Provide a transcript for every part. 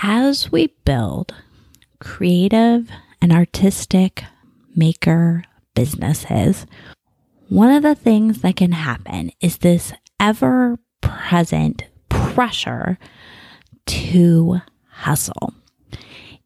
as we build creative and artistic maker businesses, one of the things that can happen is this ever present pressure to hustle.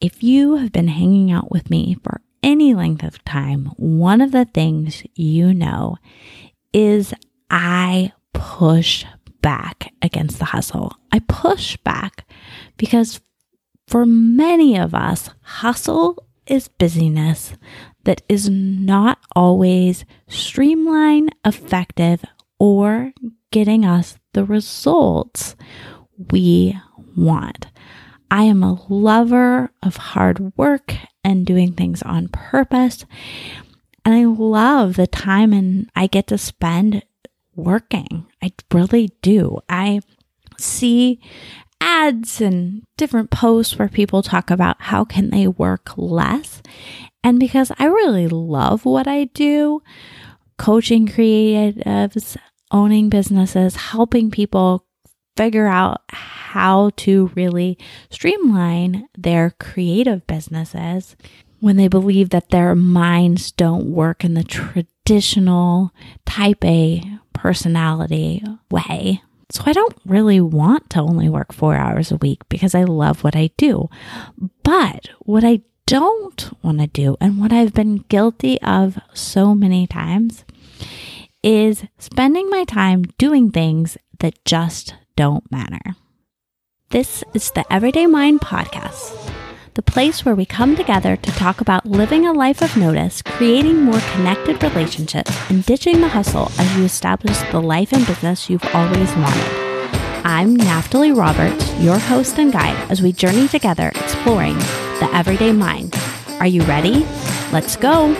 If you have been hanging out with me for any length of time, one of the things you know is I push back against the hustle. I push back because for many of us, hustle is busyness that is not always streamlined, effective, or getting us the results we want. I am a lover of hard work and doing things on purpose. And I love the time and I get to spend working. I really do. I see ads and different posts where people talk about how can they work less. And because I really love what I do, coaching creatives, owning businesses, helping people figure out how to really streamline their creative businesses when they believe that their minds don't work in the traditional type A personality way. So I don't really want to only work four hours a week because I love what I do. But what I don't want to do and what I've been guilty of so many times is spending my time doing things that just don't matter. This is the Everyday Mind Podcast, the place where we come together to talk about living a life of notice, creating more connected relationships, and ditching the hustle as you establish the life and business you've always wanted. I'm Naftali Roberts, your host and guide, as we journey together exploring the everyday mind. Are you ready? Let's go!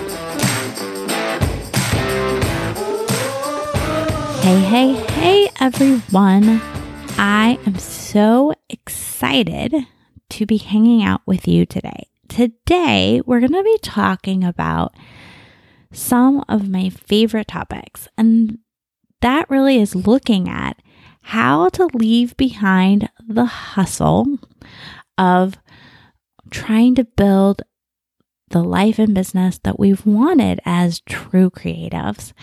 Hey, hey, hey, everyone. I am so excited to be hanging out with you today. Today, we're going to be talking about some of my favorite topics, and that really is looking at how to leave behind the hustle of trying to build the life and business that we've wanted as true creatives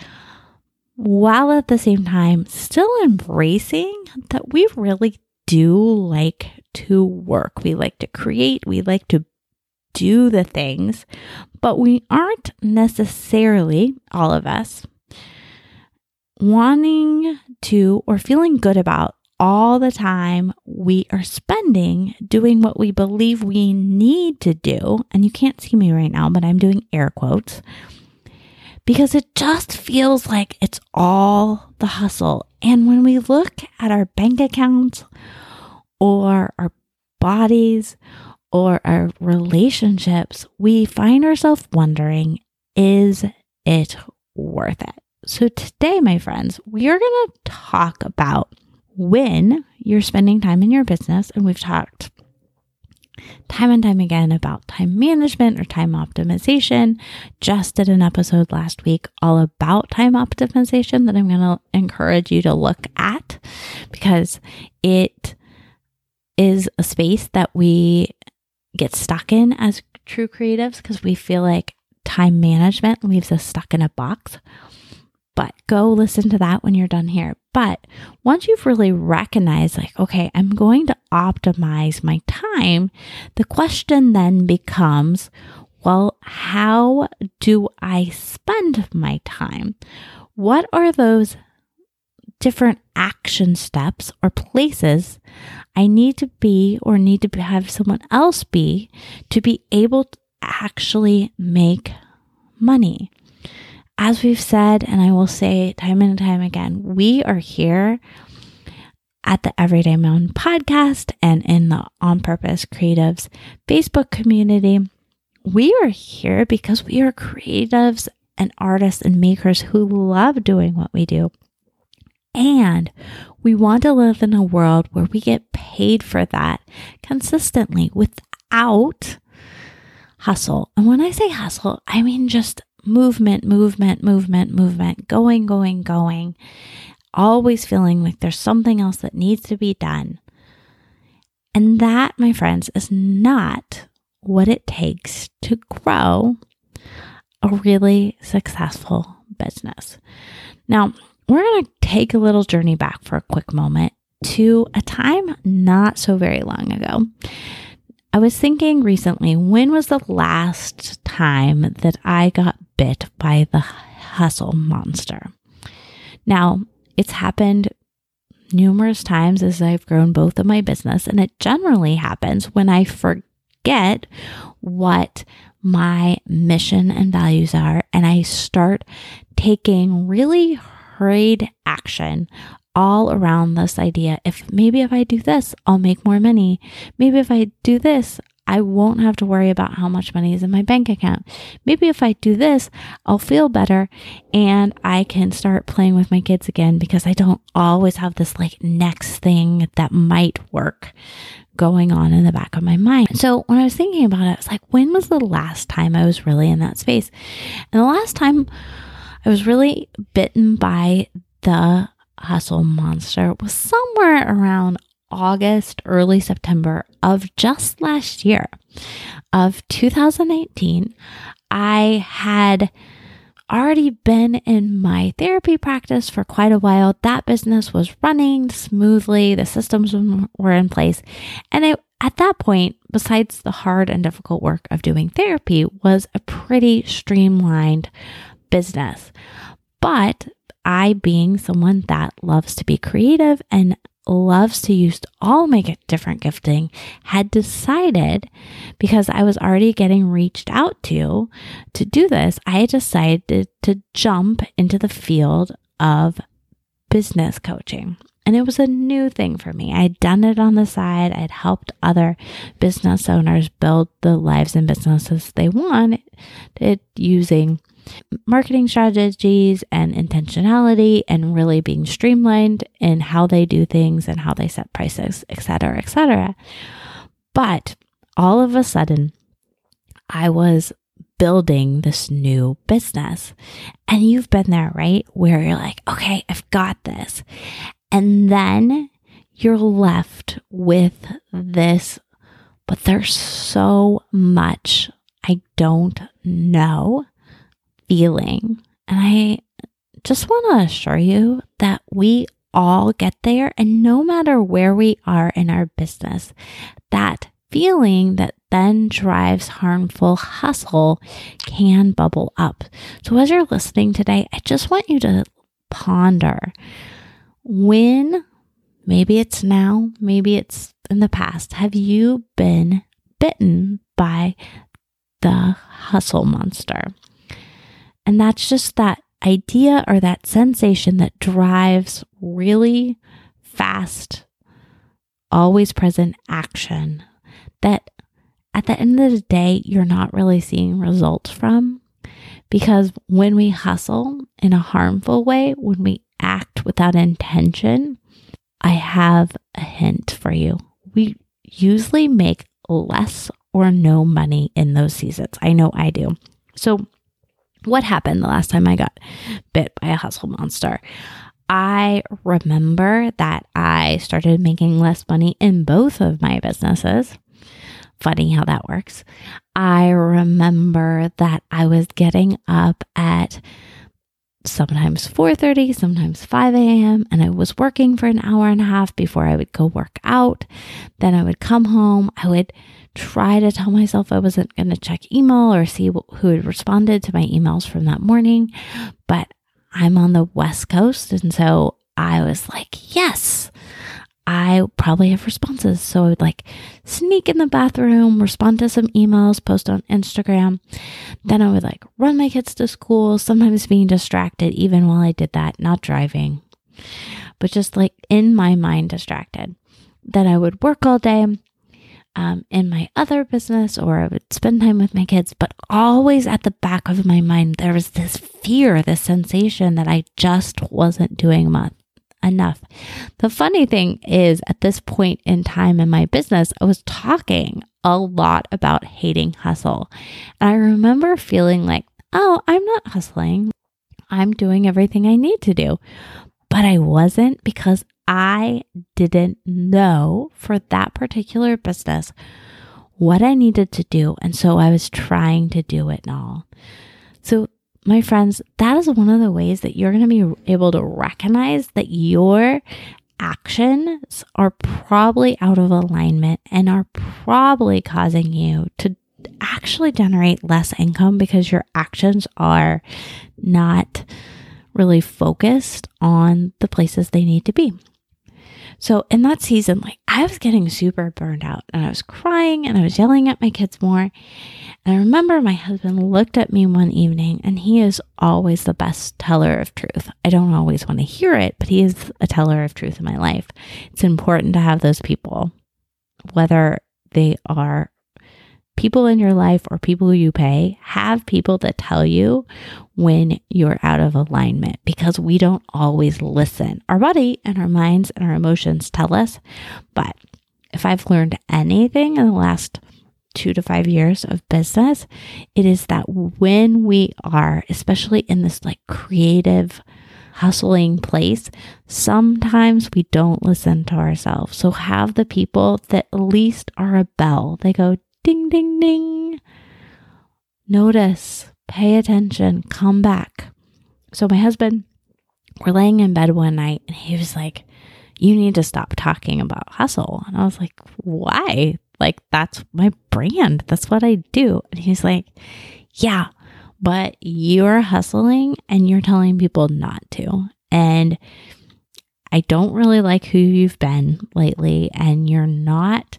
while at the same time still embracing that we really do like to work. We like to create, we like to do the things, but we aren't necessarily, all of us, wanting to or feeling good about all the time we are spending doing what we believe we need to do. And you can't see me right now, but I'm doing air quotes because it just feels like it's all the hustle. And when we look at our bank accounts or our bodies or our relationships, we find ourselves wondering, is it worth it? So, today, my friends, we are going to talk about when you're spending time in your business. And we've talked time and time again about time management or time optimization. Just did an episode last week all about time optimization that I'm going to encourage you to look at because it is a space that we get stuck in as true creatives because we feel like time management leaves us stuck in a box. But go listen to that when you're done here. But once you've really recognized, like, okay, I'm going to optimize my time, the question then becomes, well, how do I spend my time? What are those different action steps or places I need to be or need to have someone else be to be able to actually make money? as we've said, and I will say time and time again, we are here at the Everyday Mind podcast and in the On Purpose Creatives Facebook community. We are here because we are creatives and artists and makers who love doing what we do. And we want to live in a world where we get paid for that consistently without hustle. And when I say hustle, I mean just movement, movement, movement, movement, going, going, going, always feeling like there's something else that needs to be done. And that, my friends, is not what it takes to grow a really successful business. Now, we're going to take a little journey back for a quick moment to a time not so very long ago. I was thinking recently, when was the last time that I got bit by the hustle monster? Now, it's happened numerous times as I've grown both of my business, and it generally happens when I forget what my mission and values are and I start taking really hurried action all around this idea. If maybe if I do this, I'll make more money. Maybe if I do this, I won't have to worry about how much money is in my bank account. Maybe if I do this, I'll feel better and I can start playing with my kids again because I don't always have this like next thing that might work going on in the back of my mind. So when I was thinking about it, I was like, when was the last time I was really in that space? And the last time I was really bitten by the hustle monster It was somewhere around August, early September of just last year of 2018, I had already been in my therapy practice for quite a while. That business was running smoothly, the systems were in place. And it, at that point, besides the hard and difficult work of doing therapy, was a pretty streamlined business. But I, being someone that loves to be creative and loves to use all my different gifting had decided because I was already getting reached out to to do this, I decided to jump into the field of business coaching. And it was a new thing for me. I'd done it on the side. I'd helped other business owners build the lives and businesses they wanted using marketing strategies and intentionality and really being streamlined in how they do things and how they set prices, etc., etc. But all of a sudden, I was building this new business. And you've been there, right? Where you're like, okay, I've got this. And then you're left with this, but there's so much I don't know feeling. And I just want to assure you that we all get there. And no matter where we are in our business, that feeling that then drives harmful hustle can bubble up. So, as you're listening today, I just want you to ponder when, maybe it's now, maybe it's in the past, have you been bitten by the hustle monster? And that's just that idea or that sensation that drives really fast, always present action that at the end of the day, you're not really seeing results from. Because when we hustle in a harmful way, when we act without intention, I have a hint for you. We usually make less or no money in those seasons. I know I do. So what happened the last time I got bit by a hustle monster? I remember that I started making less money in both of my businesses. Funny how that works. I remember that I was getting up at sometimes 4:30, sometimes 5 a.m. and I was working for an hour and a half before I would go work out. Then I would come home, I would try to tell myself I wasn't going to check email or see who had responded to my emails from that morning. But I'm on the West Coast. And so I was like, yes, I probably have responses. So I would like sneak in the bathroom, respond to some emails, post on Instagram. Then I would like run my kids to school, sometimes being distracted, even while I did that, not driving, but just like in my mind distracted. Then I would work all day um, in my other business or I would spend time with my kids, but always at the back of my mind, there was this fear, this sensation that I just wasn't doing much, enough. The funny thing is, at this point in time in my business, I was talking a lot about hating hustle. And I remember feeling like, oh, I'm not hustling. I'm doing everything I need to do. But I wasn't because I didn't know for that particular business what I needed to do. And so I was trying to do it all. So, my friends, that is one of the ways that you're going to be able to recognize that your actions are probably out of alignment and are probably causing you to actually generate less income because your actions are not really focused on the places they need to be. So in that season, like I was getting super burned out and I was crying and I was yelling at my kids more. And I remember my husband looked at me one evening and he is always the best teller of truth. I don't always want to hear it, but he is a teller of truth in my life. It's important to have those people, whether they are people in your life or people you pay, have people that tell you when you're out of alignment because we don't always listen. Our body and our minds and our emotions tell us. But if I've learned anything in the last two to five years of business, it is that when we are, especially in this like creative, hustling place, sometimes we don't listen to ourselves. So have the people that at least are a bell. They go, Ding, ding, ding. Notice, pay attention, come back. So, my husband, we're laying in bed one night and he was like, You need to stop talking about hustle. And I was like, Why? Like, that's my brand. That's what I do. And he's like, Yeah, but you're hustling and you're telling people not to. And I don't really like who you've been lately, and you're not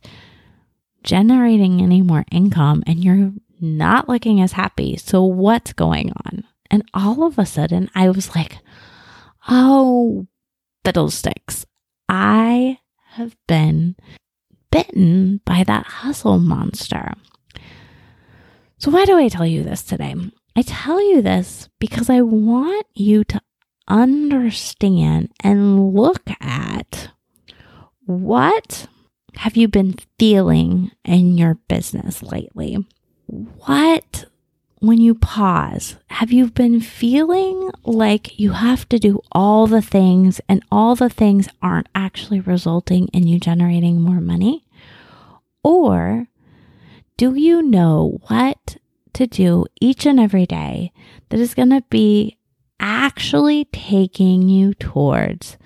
generating any more income and you're not looking as happy. So, what's going on? And all of a sudden, I was like, oh, fiddlesticks. I have been bitten by that hustle monster. So, why do I tell you this today? I tell you this because I want you to understand and look at what have you been feeling in your business lately? What, when you pause, have you been feeling like you have to do all the things and all the things aren't actually resulting in you generating more money? Or do you know what to do each and every day that is going to be actually taking you towards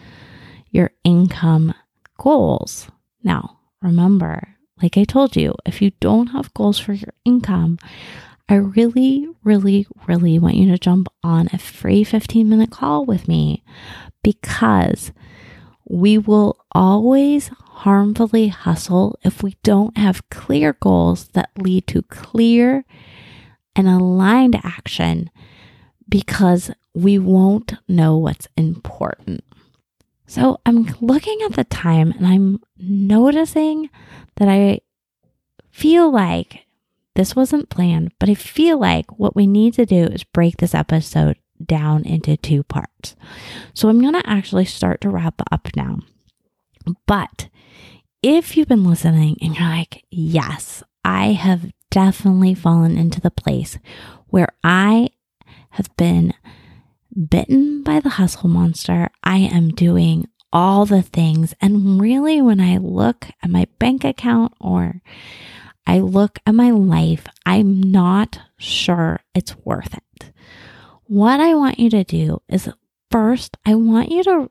your income goals? Now, Remember, like I told you, if you don't have goals for your income, I really, really, really want you to jump on a free 15 minute call with me because we will always harmfully hustle if we don't have clear goals that lead to clear and aligned action because we won't know what's important. So I'm looking at the time and I'm noticing that I feel like this wasn't planned, but I feel like what we need to do is break this episode down into two parts. So I'm going to actually start to wrap up now. But if you've been listening and you're like, yes, I have definitely fallen into the place where I have been bitten by the hustle monster. I am doing all the things. And really, when I look at my bank account or I look at my life, I'm not sure it's worth it. What I want you to do is first, I want you to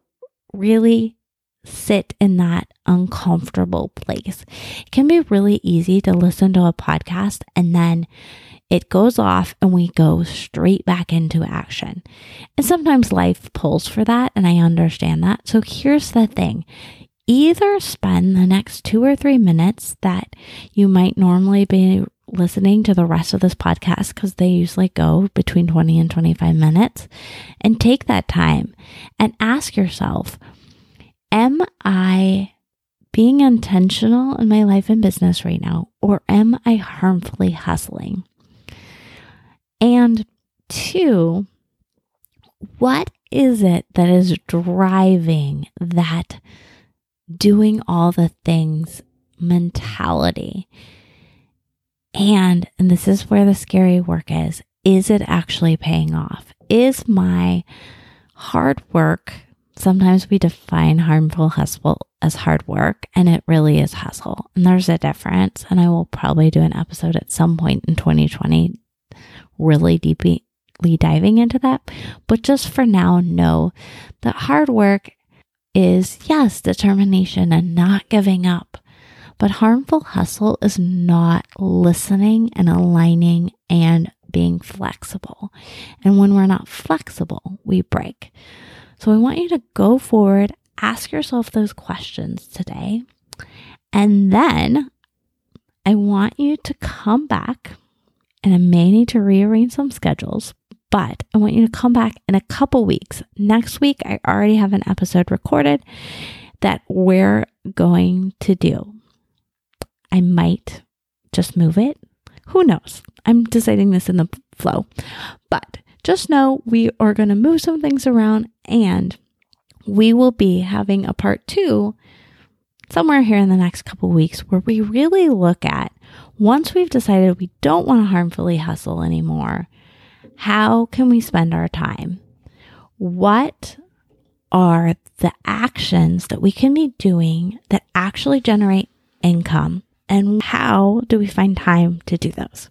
really sit in that uncomfortable place. It can be really easy to listen to a podcast and then it goes off and we go straight back into action. And sometimes life pulls for that, and I understand that. So here's the thing either spend the next two or three minutes that you might normally be listening to the rest of this podcast because they usually go between 20 and 25 minutes and take that time and ask yourself, Am I being intentional in my life and business right now, or am I harmfully hustling? And two, what is it that is driving that doing all the things mentality? And, and this is where the scary work is, is it actually paying off? Is my hard work, Sometimes we define harmful hustle as hard work, and it really is hustle. And there's a difference. And I will probably do an episode at some point in 2020, really deeply diving into that. But just for now, know that hard work is, yes, determination and not giving up. But harmful hustle is not listening and aligning and being flexible. And when we're not flexible, we break. So I want you to go forward, ask yourself those questions today. And then I want you to come back, and I may need to rearrange some schedules, but I want you to come back in a couple weeks. Next week, I already have an episode recorded that we're going to do. I might just move it. Who knows? I'm deciding this in the flow. But just know we are going to move some things around and we will be having a part two somewhere here in the next couple weeks where we really look at once we've decided we don't want to harmfully hustle anymore, how can we spend our time? What are the actions that we can be doing that actually generate income? And how do we find time to do those?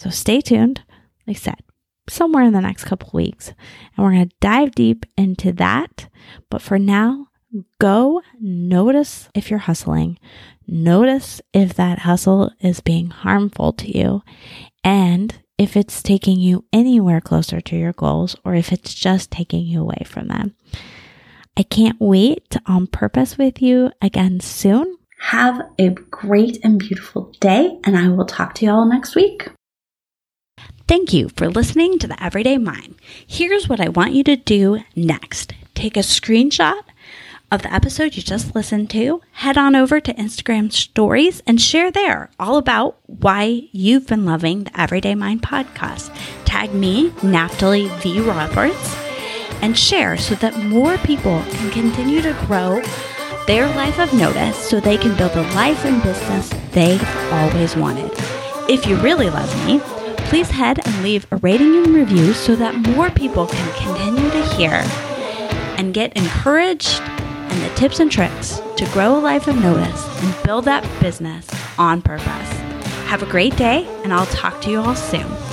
So stay tuned. Like I said, somewhere in the next couple weeks. And we're going to dive deep into that. But for now, go notice if you're hustling. Notice if that hustle is being harmful to you and if it's taking you anywhere closer to your goals or if it's just taking you away from them. I can't wait to on purpose with you again soon. Have a great and beautiful day, and I will talk to you all next week. Thank you for listening to the Everyday Mind. Here's what I want you to do next take a screenshot of the episode you just listened to, head on over to Instagram stories and share there all about why you've been loving the Everyday Mind podcast. Tag me, Naftali V. Roberts, and share so that more people can continue to grow their life of notice so they can build the life and business they've always wanted. If you really love me, please head and leave a rating and review so that more people can continue to hear and get encouraged and the tips and tricks to grow a life of notice and build that business on purpose. Have a great day, and I'll talk to you all soon.